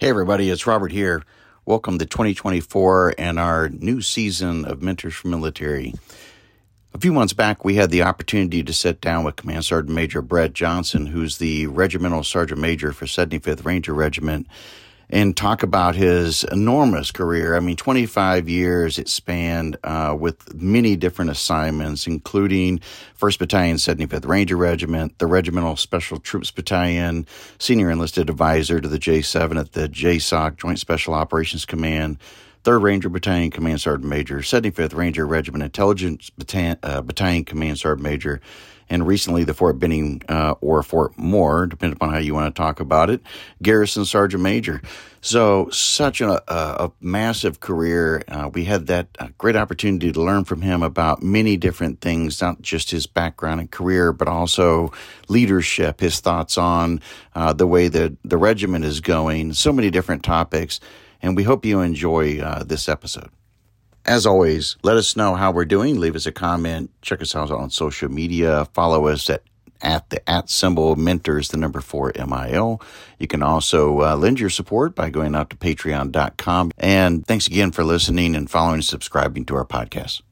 Hey, everybody, it's Robert here. Welcome to 2024 and our new season of Mentors for Military. A few months back, we had the opportunity to sit down with Command Sergeant Major Brett Johnson, who's the Regimental Sergeant Major for 75th Ranger Regiment, and talk about his enormous career. I mean, 25 years it spanned uh, with many different assignments, including 1st Battalion, 75th Ranger Regiment, the Regimental Special Troops Battalion, Senior Enlisted Advisor to the J7 at the JSOC, Joint Special Operations Command, 3rd Ranger Battalion Command Sergeant Major, 75th Ranger Regiment Intelligence Battalion, uh, Battalion Command Sergeant Major, and recently the Fort Benning uh, or Fort Moore, depending upon how you want to talk about it, Garrison Sergeant Major. So, such a, a, massive career. Uh, we had that uh, great opportunity to learn from him about many different things, not just his background and career, but also leadership, his thoughts on uh, the way that the regiment is going, so many different topics. And we hope you enjoy uh, this episode. As always, let us know how we're doing. Leave us a comment. Check us out on social media. Follow us at at the at symbol mentors, the number four MIL. You can also uh, lend your support by going out to patreon.com. And thanks again for listening and following and subscribing to our podcast.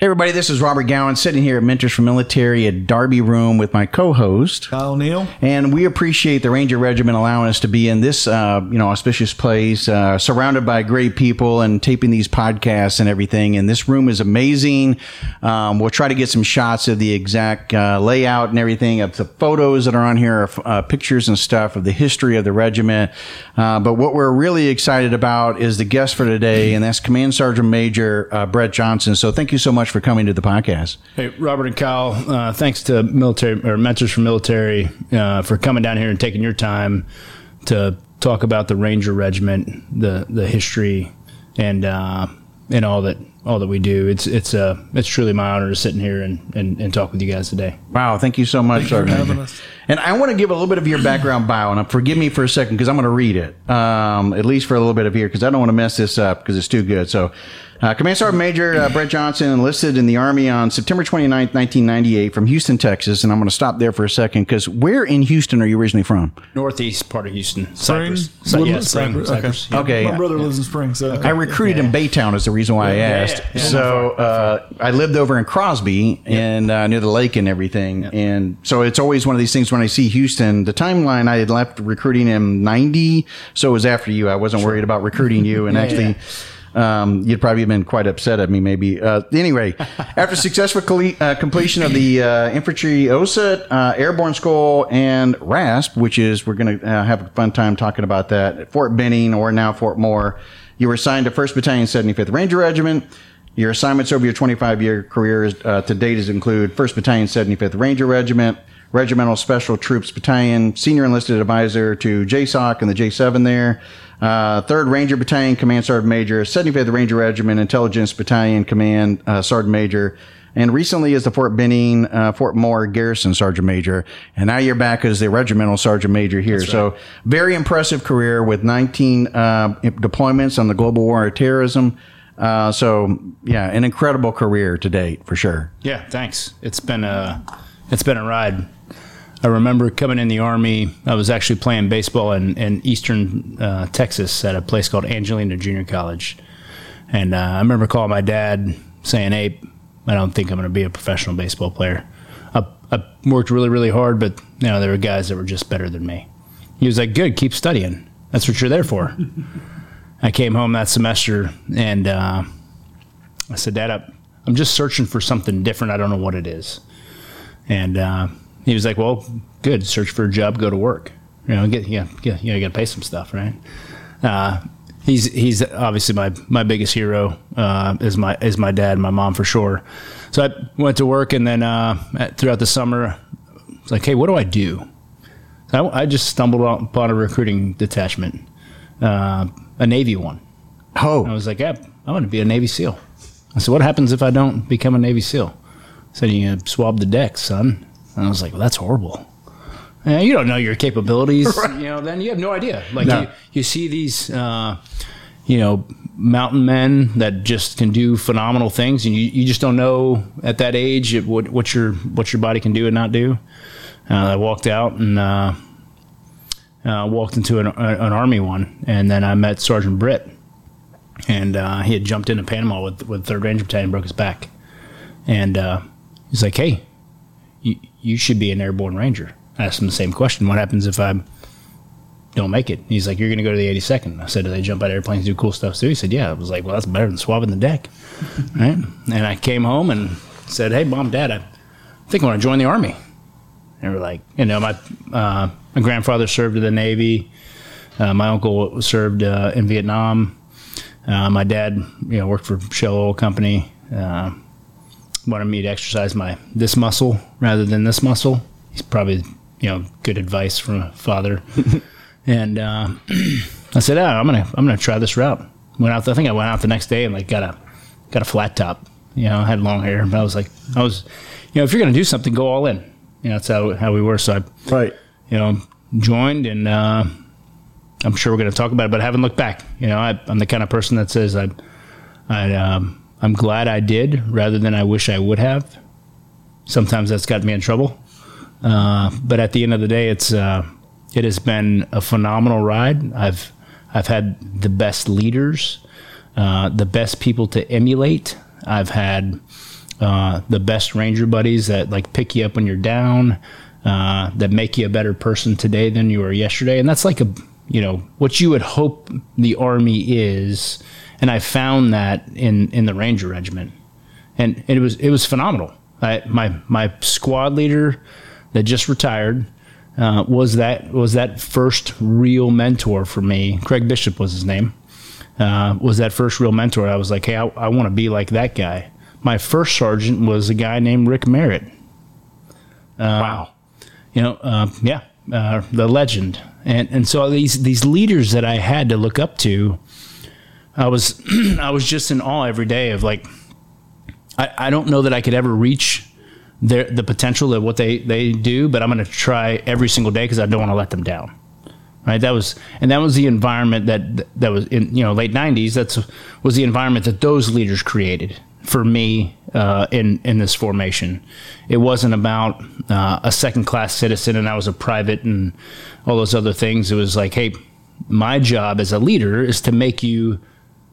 Hey, everybody, this is Robert Gowan sitting here at Mentors for Military at Darby Room with my co host, Kyle Neal. And we appreciate the Ranger Regiment allowing us to be in this, uh, you know, auspicious place, uh, surrounded by great people and taping these podcasts and everything. And this room is amazing. Um, we'll try to get some shots of the exact uh, layout and everything of the photos that are on here, uh, pictures and stuff of the history of the regiment. Uh, but what we're really excited about is the guest for today, and that's Command Sergeant Major uh, Brett Johnson. So thank you so much for coming to the podcast. Hey, Robert and Kyle, uh, thanks to military or Mentors for Military uh, for coming down here and taking your time to talk about the Ranger Regiment, the the history, and uh, and all that all that we do. It's it's uh it's truly my honor to sit in here and, and, and talk with you guys today. Wow, thank you so much, Sergeant. And I want to give a little bit of your background bio, and forgive me for a second because I'm going to read it, um, at least for a little bit of here, because I don't want to mess this up because it's too good. So, uh, Command Sergeant Major uh, Brett Johnson enlisted in the Army on September 29, 1998, from Houston, Texas. And I'm going to stop there for a second because where in Houston are you originally from? Northeast part of Houston, Spring? Cypress. Woodland? yeah, Spring, Cypress, Cypress. okay. yeah. Okay. My brother lives in Spring, so I recruited in Baytown is the reason why I asked. yeah, yeah. So uh, I lived over in Crosby and uh, near the lake and everything, and so it's always one of these things when I see Houston. The timeline I had left recruiting in '90, so it was after you. I wasn't worried about recruiting you, and actually. Um, you'd probably have been quite upset at me, maybe. Uh, anyway, after successful cle- uh, completion of the uh, infantry OSUT, uh, airborne school, and RASP, which is we're going to uh, have a fun time talking about that at Fort Benning or now Fort Moore, you were assigned to 1st Battalion, 75th Ranger Regiment. Your assignments over your 25 year career uh, to date is include 1st Battalion, 75th Ranger Regiment, Regimental Special Troops Battalion, Senior Enlisted Advisor to JSOC and the J7 there, uh, 3rd Ranger Battalion, Command Sergeant Major, 75th Ranger Regiment, Intelligence Battalion, Command uh, Sergeant Major, and recently as the Fort Benning, uh, Fort Moore Garrison Sergeant Major, and now you're back as the Regimental Sergeant Major here. So very impressive career with 19 uh, deployments on the global war on terrorism. Uh, so yeah, an incredible career to date for sure. Yeah, thanks. It's been a it's been a ride. I remember coming in the army. I was actually playing baseball in, in eastern uh, Texas at a place called Angelina Junior College, and uh, I remember calling my dad saying, "Hey, I don't think I'm going to be a professional baseball player. I, I worked really, really hard, but you know there were guys that were just better than me." He was like, "Good, keep studying. That's what you're there for." I came home that semester and uh, I said, Dad, I'm just searching for something different. I don't know what it is. And uh, he was like, Well, good. Search for a job, go to work. You know, get yeah, yeah, you know, you got to pay some stuff, right? Uh, he's he's obviously my my biggest hero uh, is my is my dad, and my mom for sure. So I went to work, and then uh, throughout the summer, I was like, Hey, what do I do? So I, I just stumbled upon a recruiting detachment, uh, a Navy one. Oh. I Oh, was like, yeah, I want to be a Navy SEAL. I said, what happens if I don't become a Navy SEAL? said you swab the deck, son. And I was like, well, that's horrible. Yeah, you don't know your capabilities, right. you know. Then you have no idea. Like no. you, you see these, uh, you know, mountain men that just can do phenomenal things, and you, you just don't know at that age what what your what your body can do and not do. Uh, I walked out and uh, uh walked into an, an, army one, and then I met Sergeant Britt, and uh, he had jumped into Panama with with Third Ranger Battalion, broke his back, and uh, he's like, "Hey, you should be an airborne ranger." I asked him the same question. What happens if I don't make it? He's like, you're going to go to the 82nd. I said, do they jump out of airplanes do cool stuff too? He said, yeah. I was like, well, that's better than swabbing the deck. right? And I came home and said, hey, mom, dad, I think I want to join the army. And we're like, you know, my, uh, my grandfather served in the Navy. Uh, my uncle served uh, in Vietnam. Uh, my dad, you know, worked for Shell Oil Company. Wanted me to exercise my this muscle rather than this muscle. He's probably you know good advice from a father. and uh, I said, oh, I'm gonna I'm gonna try this route. Went out. I think I went out the next day and like got a got a flat top. You know, I had long hair, but I was like, I was, you know, if you're gonna do something, go all in. You know, that's how how we were. So I, right, you know, joined and. Uh, I'm sure we're going to talk about it, but I haven't looked back. You know, I, am the kind of person that says I, I, um, I'm glad I did rather than I wish I would have. Sometimes that's got me in trouble. Uh, but at the end of the day, it's uh, it has been a phenomenal ride. I've I've had the best leaders, uh, the best people to emulate. I've had uh, the best ranger buddies that like pick you up when you're down, uh, that make you a better person today than you were yesterday, and that's like a you know what you would hope the army is. And I found that in in the ranger regiment, and it was it was phenomenal. I, my my squad leader that just retired uh, was that was that first real mentor for me. Craig Bishop was his name. Uh, was that first real mentor? I was like, hey, I, I want to be like that guy. My first sergeant was a guy named Rick Merritt. Uh, wow. You know, uh, yeah, uh, the legend. And and so these these leaders that I had to look up to, I was I was just in awe every day of like, I, I don't know that I could ever reach their, the potential of what they, they do, but I'm to try every single day because I don't want to let them down. Right. That was, and that was the environment that, that was in, you know, late nineties. That's was the environment that those leaders created for me uh, in in this formation. It wasn't about uh, a second class citizen and I was a private and all those other things. It was like, hey, my job as a leader is to make you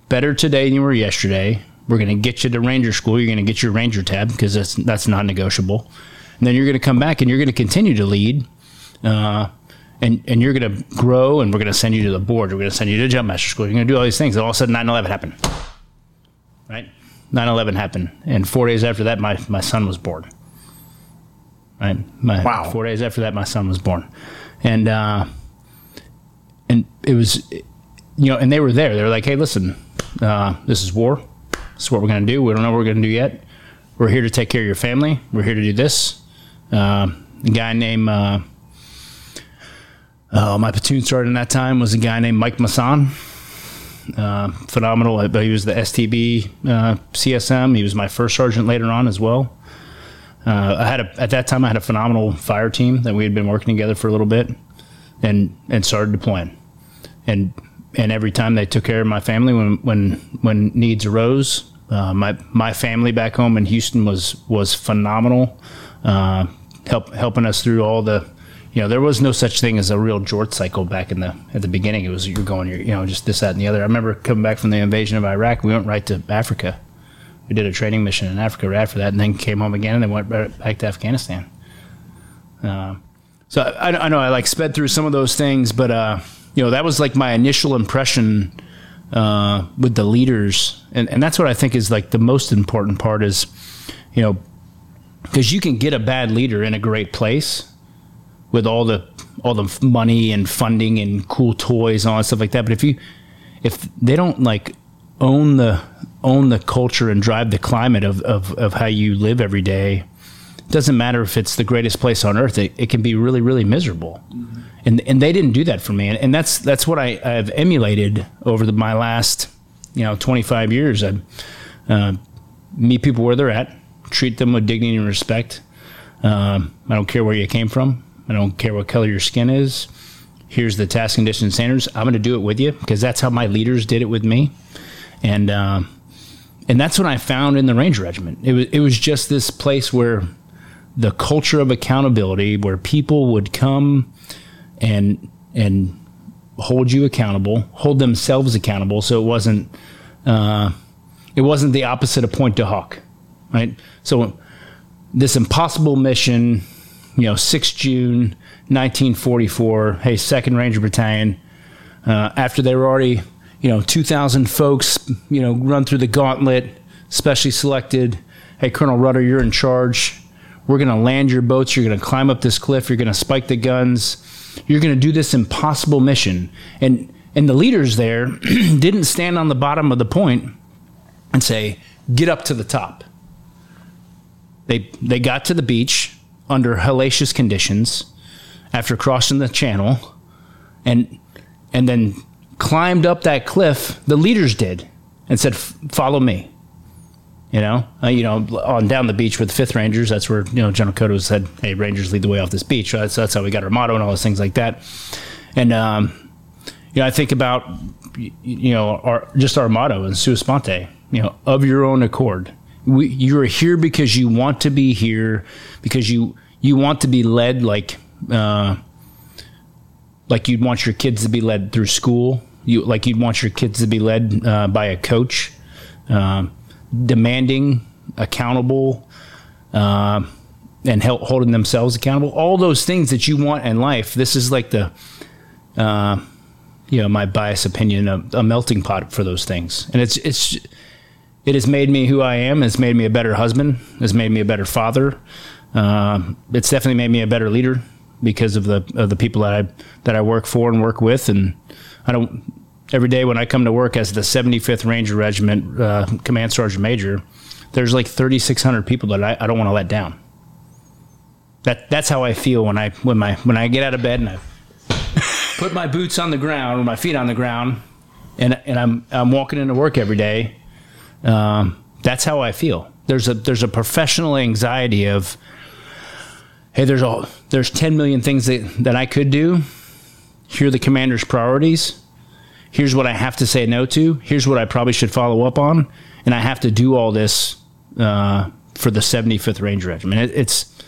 better today than you were yesterday, we're going to get you to Ranger School. You're going to get your Ranger tab because that's that's non negotiable. And then you're going to come back and you're going to continue to lead. Uh, and, and you're going to grow and we're going to send you to the board. We're going to send you to jump master school. You're going to do all these things. And all of a sudden 9-11 happened. Right? 9-11 happened. And four days after that, my, my son was born. Right? My, wow. Four days after that, my son was born. And, uh, and it was, you know, and they were there. They were like, hey, listen, uh, this is war this is what we're going to do. We don't know what we're going to do yet. We're here to take care of your family. We're here to do this. Uh, a guy named, uh, uh, my platoon sergeant that time was a guy named Mike Masson. Uh, phenomenal. He was the STB uh, CSM. He was my first sergeant later on as well. Uh, I had a, at that time I had a phenomenal fire team that we had been working together for a little bit, and and started deploying. And and every time they took care of my family when when when needs arose. Uh, my my family back home in Houston was was phenomenal, uh, help helping us through all the, you know, there was no such thing as a real Jort cycle back in the at the beginning. It was you're going, you're, you know, just this that and the other. I remember coming back from the invasion of Iraq. We went right to Africa. We did a training mission in Africa right after that, and then came home again, and then went back to Afghanistan. Uh, so I, I know I like sped through some of those things, but uh, you know, that was like my initial impression uh, with the leaders, and and that's what I think is like the most important part is, you know, because you can get a bad leader in a great place with all the all the money and funding and cool toys and all that stuff like that. But if you if they don't like own the own the culture and drive the climate of, of, of how you live every day, doesn't matter if it's the greatest place on earth. It, it can be really, really miserable. Mm-hmm and and they didn't do that for me, and, and that's that's what I, have emulated over the, my last you know 25 years. I uh, meet people where they're at, treat them with dignity and respect. Um, I don't care where you came from. I don't care what color your skin is. Here's the task condition standards. I'm going to do it with you because that's how my leaders did it with me, and um, and that's what I found in the Ranger Regiment. It was it was just this place where the culture of accountability, where people would come and and hold you accountable, hold themselves accountable. So it wasn't uh, it wasn't the opposite of Pointe du Hoc, right? So this impossible mission, you know, 6 June 1944. Hey, Second Ranger Battalion. Uh, after they were already, you know, 2,000 folks, you know, run through the gauntlet, specially selected. Hey, Colonel Rudder, you're in charge. We're going to land your boats. You're going to climb up this cliff. You're going to spike the guns. You're going to do this impossible mission. And and the leaders there didn't stand on the bottom of the point and say, "Get up to the top." They they got to the beach under hellacious conditions after crossing the channel and and then climbed up that cliff. The leaders did and said, "Follow me." You know, uh, you know, on down the beach with the Fifth Rangers. That's where you know General Cota said, "Hey, Rangers lead the way off this beach." So that's how we got our motto and all those things like that. And um, you know, I think about you know our just our motto in Sua Sponte. You know, of your own accord. We, you're here because you want to be here, because you you want to be led like uh, like you'd want your kids to be led through school. You like you'd want your kids to be led uh, by a coach. Um, demanding, accountable, uh, and help, holding themselves accountable. All those things that you want in life. This is like the, uh, you know, my biased opinion, a, a, melting pot for those things. And it's it's it has made me who I am. It's made me a better husband. It's made me a better father. Uh, it's definitely made me a better leader because of the of the people that I that I work for and work with. And I don't every day when I come to work as the 75th Ranger Regiment uh, Command Sergeant Major, there's like 3,600 people that I, I don't want to let down. That that's how I feel when I when my when I get out of bed and I put my boots on the ground or my feet on the ground, and and I'm I'm walking into work every day. Um, that's how I feel. There's a there's a professional anxiety of, hey, there's all there's 10 million things that that I could do. Here are the commander's priorities here's what I have to say no to. Here's what I probably should follow up on, and I have to do all this uh, for the 75th Ranger Regiment. It, it's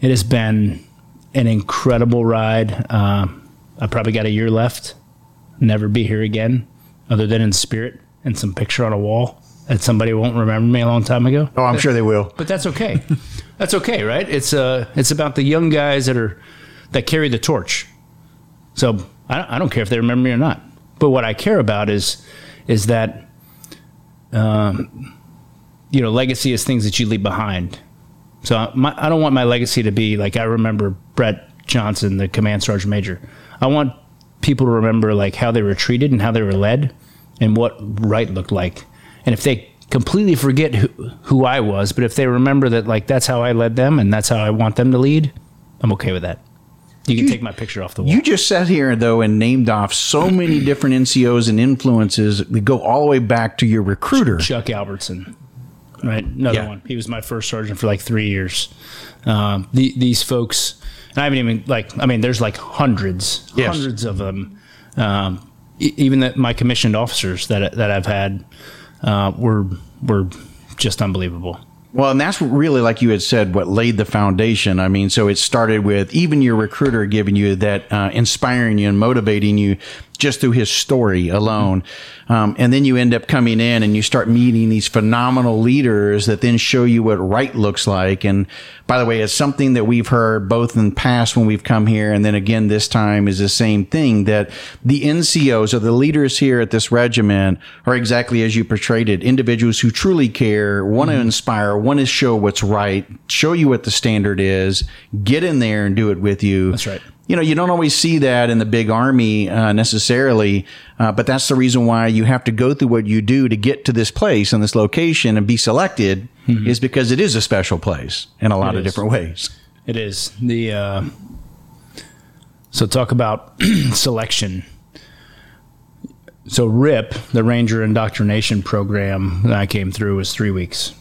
it has been an incredible ride. Uh, I probably got a year left. Never be here again, other than in spirit and some picture on a wall that somebody won't remember me a long time ago. Oh, I'm sure they will. But that's okay. that's okay, right? It's uh, it's about the young guys that are that carry the torch. So I, I don't care if they remember me or not. But what I care about is is that um, you know legacy is things that you leave behind. So my, I don't want my legacy to be like I remember Brett Johnson, the command sergeant major. I want people to remember like how they were treated and how they were led and what right looked like. And if they completely forget who, who I was, but if they remember that like that's how I led them and that's how I want them to lead, I'm okay with that. You can you, take my picture off the wall. You just sat here though and named off so many different NCOs and influences. We go all the way back to your recruiter, Chuck Albertson. Right, another yeah. one. He was my first sergeant for like three years. Um, the, these folks, and I haven't even like. I mean, there's like hundreds, yes. hundreds of them. Um, even that my commissioned officers that that I've had uh, were were just unbelievable. Well, and that's really, like you had said, what laid the foundation. I mean, so it started with even your recruiter giving you that, uh, inspiring you and motivating you just through his story alone. Um, and then you end up coming in and you start meeting these phenomenal leaders that then show you what right looks like. And by the way, it's something that we've heard both in the past when we've come here and then again this time is the same thing that the NCOs or the leaders here at this regiment are exactly as you portrayed it. Individuals who truly care, want to mm-hmm. inspire, want to show what's right, show you what the standard is, get in there and do it with you. That's right you know, you don't always see that in the big army uh, necessarily, uh, but that's the reason why you have to go through what you do to get to this place and this location and be selected mm-hmm. is because it is a special place in a lot it of is. different ways. It is the uh, so talk about selection. So RIP, the Ranger Indoctrination Program that I came through, was three weeks,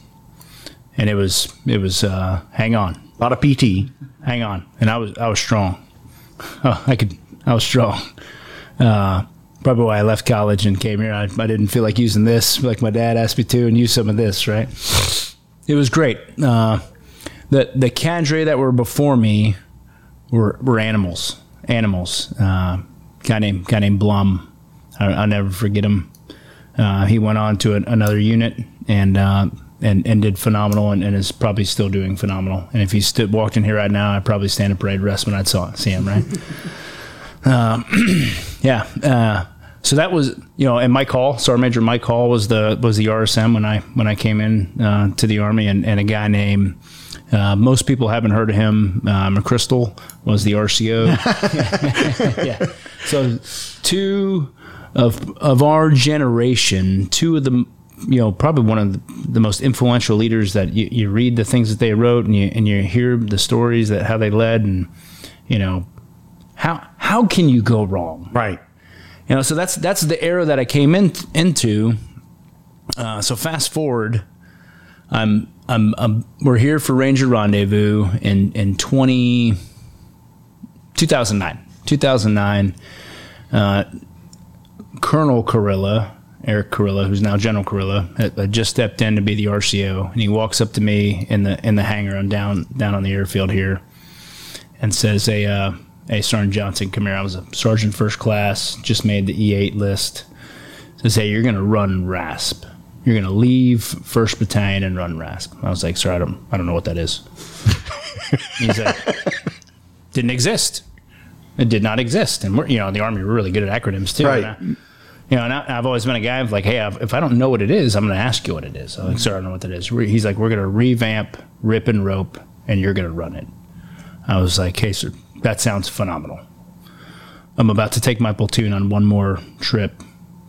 and it was it was uh, hang on, A lot of PT. hang on, and I was I was strong. Oh, I could I was strong. Uh, probably why I left college and came here. I, I didn't feel like using this, like my dad asked me to, and use some of this. Right? It was great. Uh, the the cadre that were before me were were animals, animals. Uh, guy named guy named Blum. I, I'll never forget him. Uh, he went on to an, another unit and uh, and and did phenomenal, and, and is probably still doing phenomenal. And if he stood walked in here right now, I'd probably stand up parade rest when I'd saw see him. Right? um, yeah. Uh, so that was you know, and Mike Hall, Sergeant Major Mike Hall was the was the RSM when I when I came in uh, to the Army, and, and a guy named. Uh, most people haven't heard of him. Uh, McChrystal was the RCO. yeah. So two of of our generation, two of the you know probably one of the, the most influential leaders that you, you read the things that they wrote and you and you hear the stories that how they led and you know how how can you go wrong? Right. you know so that's that's the era that I came in into. Uh, so fast forward I'm, I'm I'm we're here for Ranger Rendezvous in in 20 2009 2009 uh, Colonel Kurilla, Eric Kurilla, who's now General Kurilla, had, had just stepped in to be the RCO, and he walks up to me in the in the hangar on down down on the airfield here, and says, "Hey, uh, hey, Sergeant Johnson, come here. I was a sergeant first class, just made the E8 list. Says, hey, you're gonna run RASP. You're gonna leave First Battalion and run RASP." I was like, "Sir, I don't I don't know what that is." He's like, "Didn't exist." It did not exist, and we're you know the army we're really good at acronyms too. Right. You know, and I, I've always been a guy of like, hey, I've- if I don't know what it is, I'm going to ask you what it is. I'm like, sir, I don't know what that is. He's like, we're going to revamp RIP and ROP, and you're going to run it. I was like, hey, sir, that sounds phenomenal. I'm about to take my platoon on one more trip.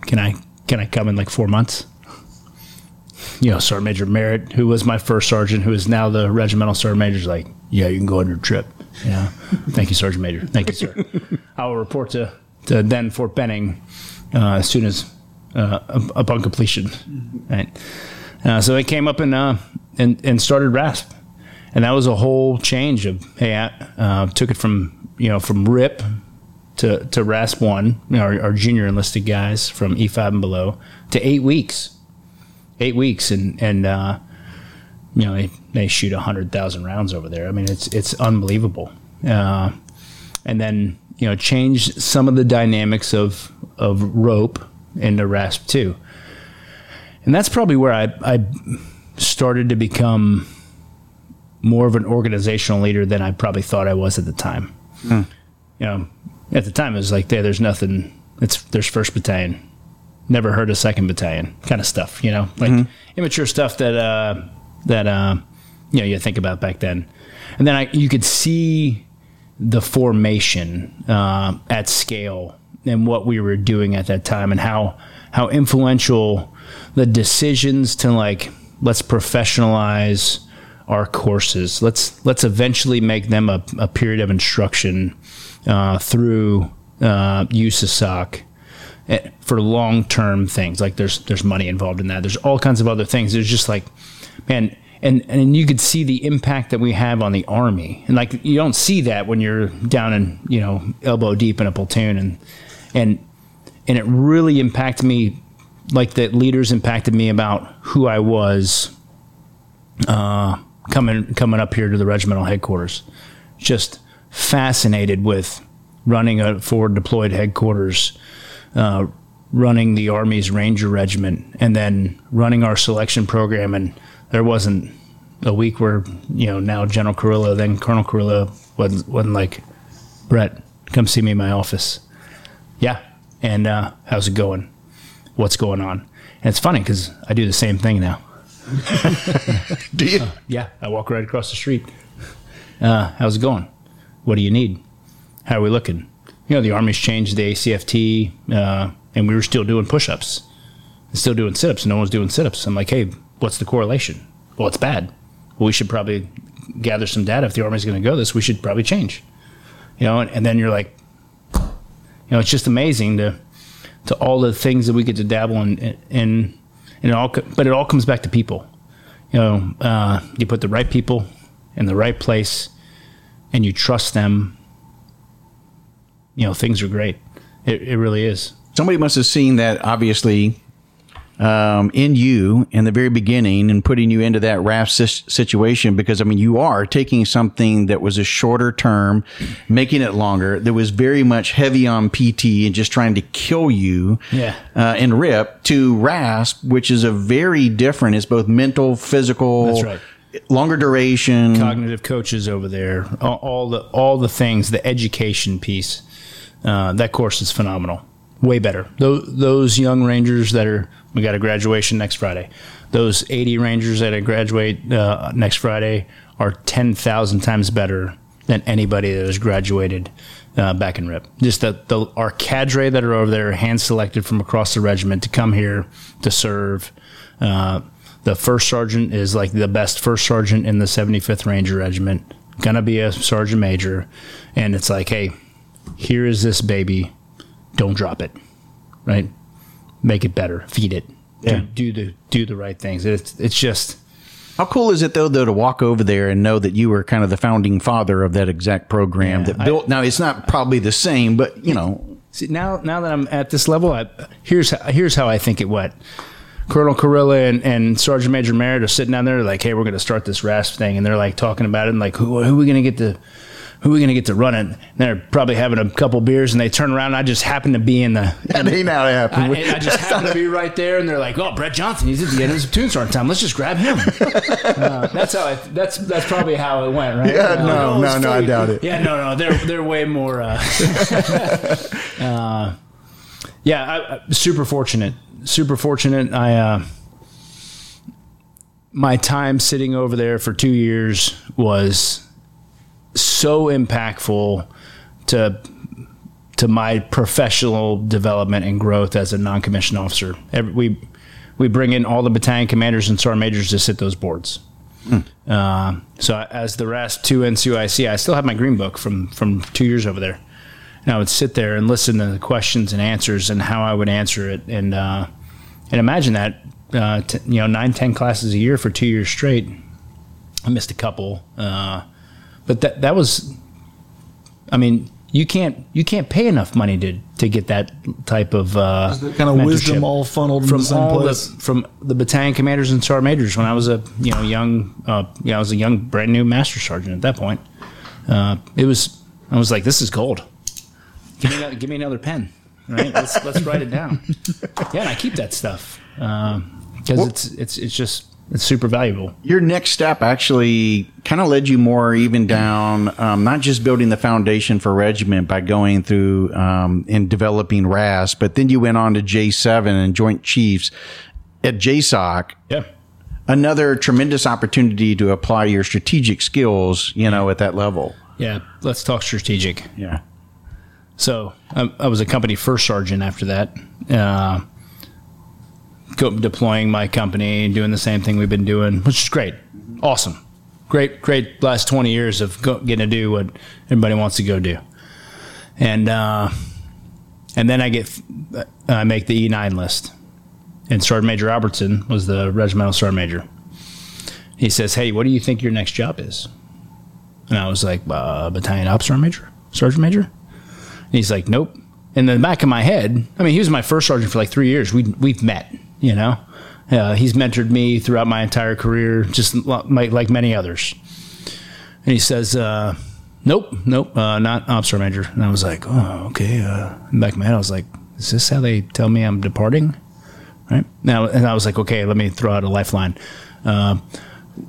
Can I can I come in like four months? You know, Sergeant Major Merritt, who was my first sergeant, who is now the regimental sergeant major, is like, yeah, you can go on your trip. Yeah, thank you, Sergeant Major. Thank you, sir. I will report to, to then Fort Benning uh, as soon as uh, upon completion. Right. Uh, so I came up and uh, and and started RASP, and that was a whole change of hey, I uh, took it from you know from RIP to to RASP one, you know, our, our junior enlisted guys from E five and below to eight weeks, eight weeks, and and uh, you know they they shoot hundred thousand rounds over there. I mean it's it's unbelievable. Uh, and then you know change some of the dynamics of of ROP into RASP two, and that's probably where I I started to become more of an organizational leader than I probably thought I was at the time. You know, at the time it was like there, there's nothing. It's there's first battalion, never heard of second battalion kind of stuff. You know, like immature stuff that uh, that uh, you know you think about back then, and then I you could see the formation uh, at scale and what we were doing at that time and how how influential the decisions to like let's professionalize our courses. Let's let's eventually make them a, a period of instruction uh, through uh, USASOC eh, for long term things. Like there's there's money involved in that. There's all kinds of other things. There's just like man and and you could see the impact that we have on the army. And like you don't see that when you're down in you know elbow deep in a platoon and and and it really impacted me like that leaders impacted me about who I was uh, coming coming up here to the regimental headquarters just fascinated with running a forward deployed headquarters uh, running the Army's Ranger Regiment, and then running our selection program. And there wasn't a week where you know now General Kurilla, then Colonel Kurilla, wasn't, wasn't like, Brett, come see me in my office. Yeah, and uh, how's it going? What's going on? And it's funny because I do the same thing now. Do you? Yeah, I walk right across the street. Uh, how's it going? What do you need? How are we looking? You know, the Army's changed the ACFT, uh, and we were still doing push ups, still doing sit ups. No one's doing sit ups. I'm like, hey, what's the correlation? Well, it's bad. Well, we should probably gather some data. If the Army's going to go this, we should probably change. You know, and, and then you're like, know, it's just amazing to to all the things that we get to dabble in, in, and it all, but it all comes back to people you know, uh, you put the right people in the right place, and you trust them. You know, things are great. It, it really is. Somebody must have seen that, obviously, um, in you in the very beginning and putting you into that RASP situation because I mean you are taking something that was a shorter term, making it longer. That was very much heavy on PT and just trying to kill you. Yeah. Uh, and RIP to RASP, which is a very different. It's both mental, physical. That's right. Longer duration, cognitive coaches over there, all, all the all the things, the education piece. Uh, that course is phenomenal way better. Those, those young Rangers that are, we got a graduation next Friday. Those 80 Rangers that I graduate uh, next Friday are 10,000 times better than anybody that has graduated uh, back in RIP. Just the our cadre that are over there, hand selected from across the regiment to come here to serve. Uh, the first sergeant is like the best first sergeant in the 75th Ranger Regiment, gonna be a sergeant major, and it's like, hey, here is this baby don't drop it, right? Make it better, feed it, yeah. do, do the do the right things. It's it's just how cool is it though, though, to walk over there and know that you were kind of the founding father of that exact program yeah, that built? I, now it's not probably the same, but you know. See, now now that I'm at this level, I, here's here's how I think it went. Colonel Kurilla and, and Sergeant Major Merritt are sitting down there like, hey, we're going to start this RASP thing, and they're like talking about it and like, who, who are we going to get to who are we going to get to run it? And they're probably having a couple beers and they turn around and I just happen to be in the. That ain't how it happened. I, I just happen to be right there and they're like, oh, Brett Johnson, he's at the end of his tune starting time. Let's just grab him. uh, that's how I, that's, that's probably how it went, right? Yeah, uh, no, no, no, I doubt it. Yeah, no, no, they're, they're way more, uh, uh, yeah, I, I, super fortunate, super fortunate. I, uh, my time sitting over there for two years was so impactful to to my professional development and growth as a non-commissioned officer. Every, we we bring in all the battalion commanders and sergeant majors to sit those boards. Hmm. Uh, so as the RASP two NCOIC, I still have my green book from from two years over there, and I would sit there and listen to the questions and answers and how I would answer it, and uh, and imagine that uh, t- you know nine ten classes a year for two years straight. I missed a couple. Uh, but that that was, I mean, you can't you can't pay enough money to to get that type of uh, kind of wisdom all funneled from all place? the from the battalion commanders and sergeant majors when I was a you know young uh, yeah I was a young brand new master sergeant at that point. Uh, it was I was like this is gold. Give me another, give me another pen. Right, let's let's write it down. Yeah, and I keep that stuff because um, it's it's it's just it's super valuable. Your next step actually kind of led you more even down, um, not just building the foundation for regiment by going through um, and developing RAS, but then you went on to J7 and Joint Chiefs at JSOC. Yeah. Another tremendous opportunity to apply your strategic skills, you know, at that level. Yeah. Let's talk strategic. Yeah. So I, I was a company first sergeant after that. Uh, deploying my company and doing the same thing we've been doing, which is great, awesome, great, great. Last twenty years of go, getting to do what everybody wants to go do, and uh, and then I get I make the E nine list, and Sergeant Major Albertson was the regimental sergeant major. He says, "Hey, what do you think your next job is?" And I was like, uh, "Battalion ops sergeant major, sergeant major." And he's like, "Nope." in the back of my head, I mean, he was my first sergeant for like three years. We we've met, you know. Uh, he's mentored me throughout my entire career, just like, many others. And he says, uh, "Nope, nope, uh, not officer major." And I was like, "Oh, okay." Uh, back of my head, I was like, "Is this how they tell me I'm departing?" Right now, and I was like, "Okay, let me throw out a lifeline." Uh,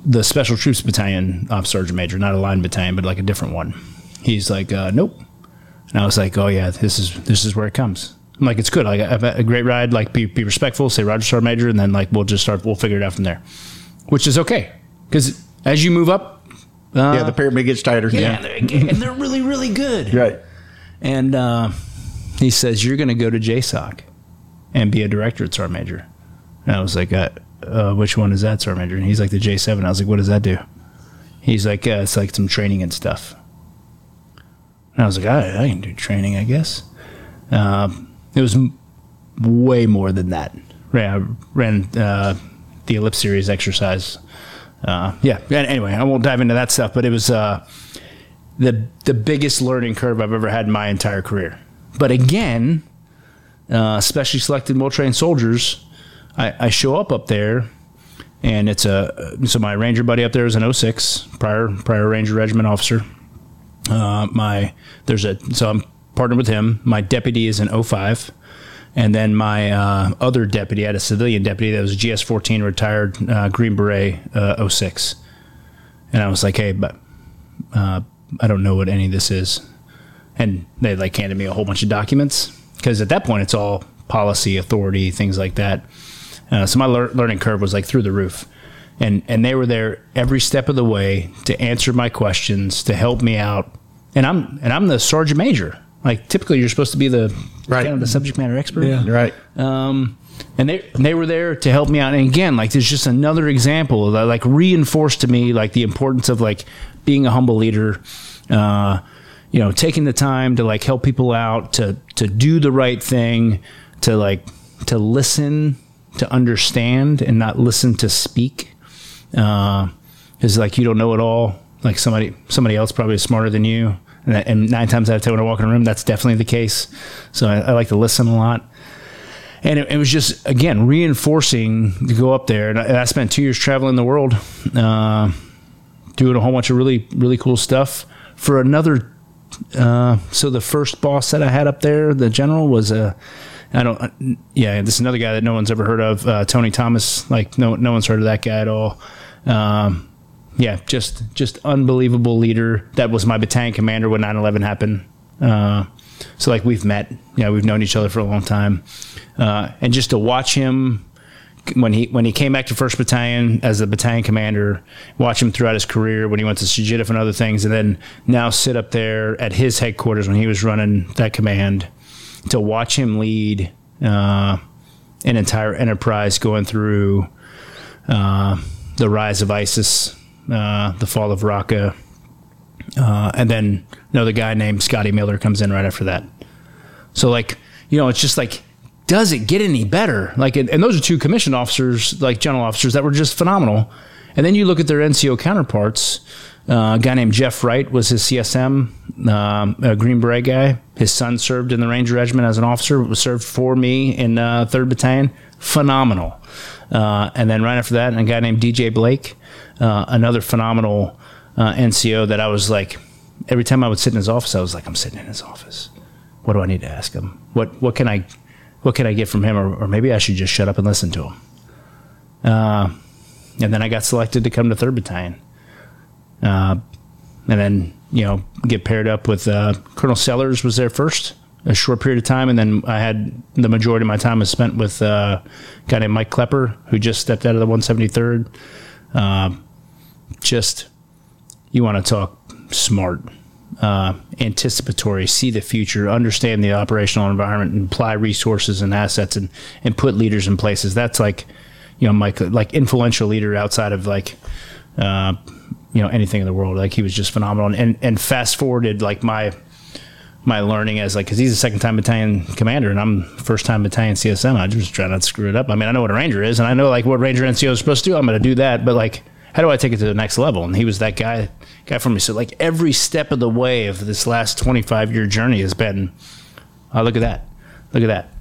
the Special Troops Battalion officer sergeant major, not a line battalion, but like a different one. He's like, uh, "Nope." And I was like, "Oh yeah, this is this is where it comes." I'm like, it's good. Like, I've had a great ride. Like, be, be respectful. Say Roger Sergeant Major, and then like we'll just start. We'll figure it out from there, which is okay because as you move up, uh, yeah, the pyramid gets tighter. Yeah. They're, and they're really really good. Right. And uh, he says you're going to go to JSOC and be a director at Sergeant Major. And I was like, uh, uh, which one is that, Sergeant Major? And he's like the J7. I was like, what does that do? He's like, uh, it's like some training and stuff. And I was like, I, I can do training, I guess. Um, it was m- way more than that. Ran, ran uh, the ellipse series exercise uh, yeah. Anyway, I won't dive into that stuff, but it was uh, the the biggest learning curve I've ever had in my entire career. But again, uh, specially selected, well trained soldiers, I, I, show up up there, and it's a so my ranger buddy up there is an 06 prior prior ranger regiment officer. Uh, my there's a so I'm partnered with him. My deputy is an 05. And then my uh, other deputy, I had a civilian deputy that was GS 14 retired uh, Green Beret uh, 06. And I was like, hey, but uh, I don't know what any of this is. And they like handed me a whole bunch of documents because at that point it's all policy, authority, things like that. Uh, so my lear- learning curve was like through the roof. And, and they were there every step of the way to answer my questions, to help me out. And I'm and I'm the sergeant major. Like typically, you're supposed to be the right. kind of the subject matter expert, yeah. right? Um, and they they were there to help me out. And again, like there's just another example that like reinforced to me like the importance of like being a humble leader. Uh, you know, taking the time to like help people out, to to do the right thing, to like to listen, to understand, and not listen to speak. Uh, is like you don't know it all. Like somebody somebody else probably is smarter than you and, and, nine times out of ten when I walk in a room, that's definitely the case. So I, I like to listen a lot. And it, it, was just again reinforcing to go up there. And I, I spent two years traveling the world, uh, doing a whole bunch of really really cool stuff for another. Uh, so the first boss that I had up there, the general, was a I don't. Yeah, this is another guy that no one's ever heard of, uh, Tony Thomas. Like no, no one's heard of that guy at all. Um, yeah, just just unbelievable leader. That was my battalion commander when 9/11 happened. Uh, so like we've met, yeah, we've known each other for a long time, uh, and just to watch him when he when he came back to First Battalion as a battalion commander, watch him throughout his career when he went to SJIF and other things, and then now sit up there at his headquarters when he was running that command, to watch him lead uh, an entire enterprise going through uh, the rise of ISIS uh, the fall of Raqqa, uh, and then another guy named Scotty Miller comes in right after that. So like you know, it's just like does it get any better? Like, and those are two commissioned officers, like general officers, that were just phenomenal. And then you look at their NCO counterparts. Uh, a guy named Jeff Wright was his CSM, um, a Green Beret guy. His son served in the Ranger Regiment as an officer. Served for me in uh, Third Battalion. Phenomenal. Uh, and then right after that, a guy named DJ Blake, uh, another phenomenal uh, NCO that I was like, every time I would sit in his office, I was like, I'm sitting in his office. What do I need to ask him? What what can I what can I get from him? Or, or maybe I should just shut up and listen to him. Uh, and then I got selected to come to Third Battalion. Uh, and then you know get paired up with uh, Colonel Sellers was there first a short period of time, and then I had the majority of my time was spent with uh, a guy named Mike Klepper, who just stepped out of the 173rd. Uh, just you want to talk smart, uh, anticipatory, see the future, understand the operational environment, and apply resources and assets, and and put leaders in places. That's like, you know, Mike, like influential leader outside of like. Uh, you know anything in the world like he was just phenomenal and and fast forwarded like my my learning as like because he's a second time battalion commander and I'm first time battalion CSM. I just try not to screw it up. I mean, I know what a ranger is and I know like what ranger NCO is supposed to do. I'm going to do that, but like, how do I take it to the next level? And he was that guy guy for me. So like every step of the way of this last 25 year journey has been, oh look at that, look at that,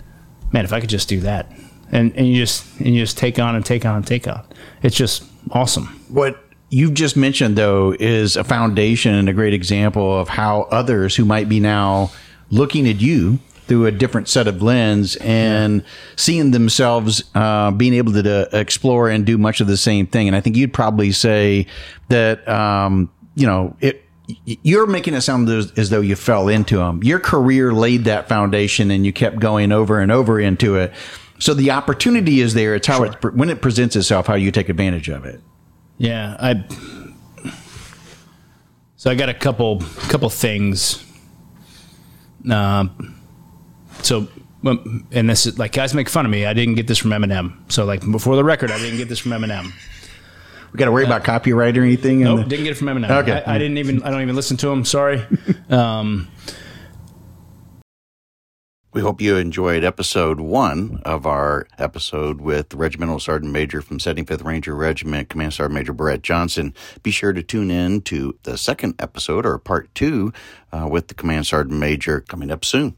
man. If I could just do that, and and you just and you just take on and take on and take on. It's just awesome. What you've just mentioned though is a foundation and a great example of how others who might be now looking at you through a different set of lens and seeing themselves uh, being able to, to, explore and do much of the same thing. And I think you'd probably say that um, you know it. You're making it sound as, though you fell into them. Your career laid that foundation, and you kept going over and over into it. So the opportunity is there. It's how sure. it when it presents itself, how you take advantage of it. Yeah, I. So I got a couple couple things. Uh, so, and this is like guys make fun of me. I didn't get this from Eminem. So like before the record, I didn't get this from Eminem. We got to worry uh, about copyright or anything. Nope, the- didn't get it from Eminem. Okay, I, I, didn't even. I don't even listen to him. Sorry. Um, We hope you enjoyed episode one of our episode with Regimental Sergeant Major from 75th Ranger Regiment, Command Sergeant Major Brett Johnson. Be sure to tune in to the second episode or part two uh, with the Command Sergeant Major coming up soon.